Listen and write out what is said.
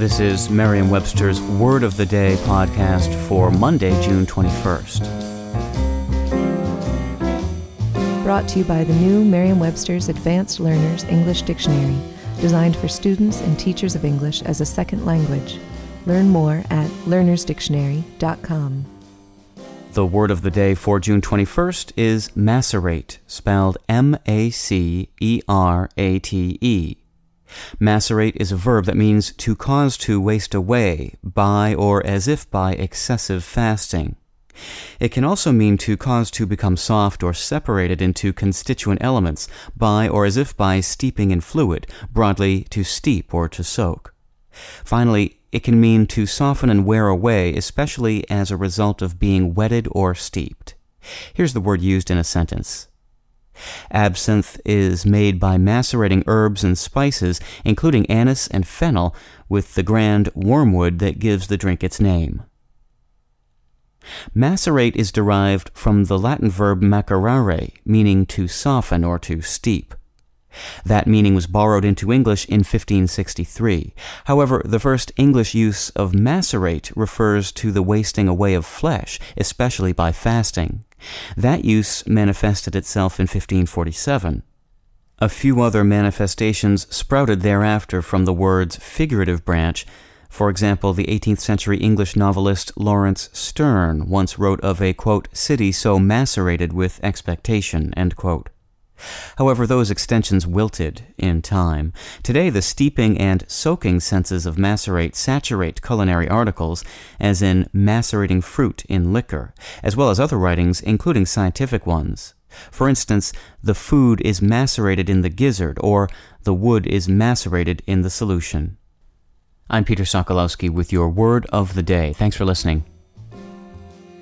This is Merriam Webster's Word of the Day podcast for Monday, June 21st. Brought to you by the new Merriam Webster's Advanced Learners English Dictionary, designed for students and teachers of English as a second language. Learn more at learnersdictionary.com. The word of the day for June 21st is macerate, spelled M A C E R A T E. Macerate is a verb that means to cause to waste away by or as if by excessive fasting. It can also mean to cause to become soft or separated into constituent elements by or as if by steeping in fluid, broadly to steep or to soak. Finally, it can mean to soften and wear away, especially as a result of being wetted or steeped. Here's the word used in a sentence. Absinthe is made by macerating herbs and spices, including anise and fennel, with the grand wormwood that gives the drink its name. Macerate is derived from the Latin verb macerare, meaning to soften or to steep. That meaning was borrowed into English in 1563. However, the first English use of macerate refers to the wasting away of flesh, especially by fasting. That use manifested itself in 1547. A few other manifestations sprouted thereafter from the word's figurative branch. For example, the 18th century English novelist Laurence Sterne once wrote of a, quote, city so macerated with expectation, end quote. However, those extensions wilted in time. Today, the steeping and soaking senses of macerate saturate culinary articles, as in macerating fruit in liquor, as well as other writings, including scientific ones. For instance, the food is macerated in the gizzard, or the wood is macerated in the solution. I'm Peter Sokolowski with your word of the day. Thanks for listening.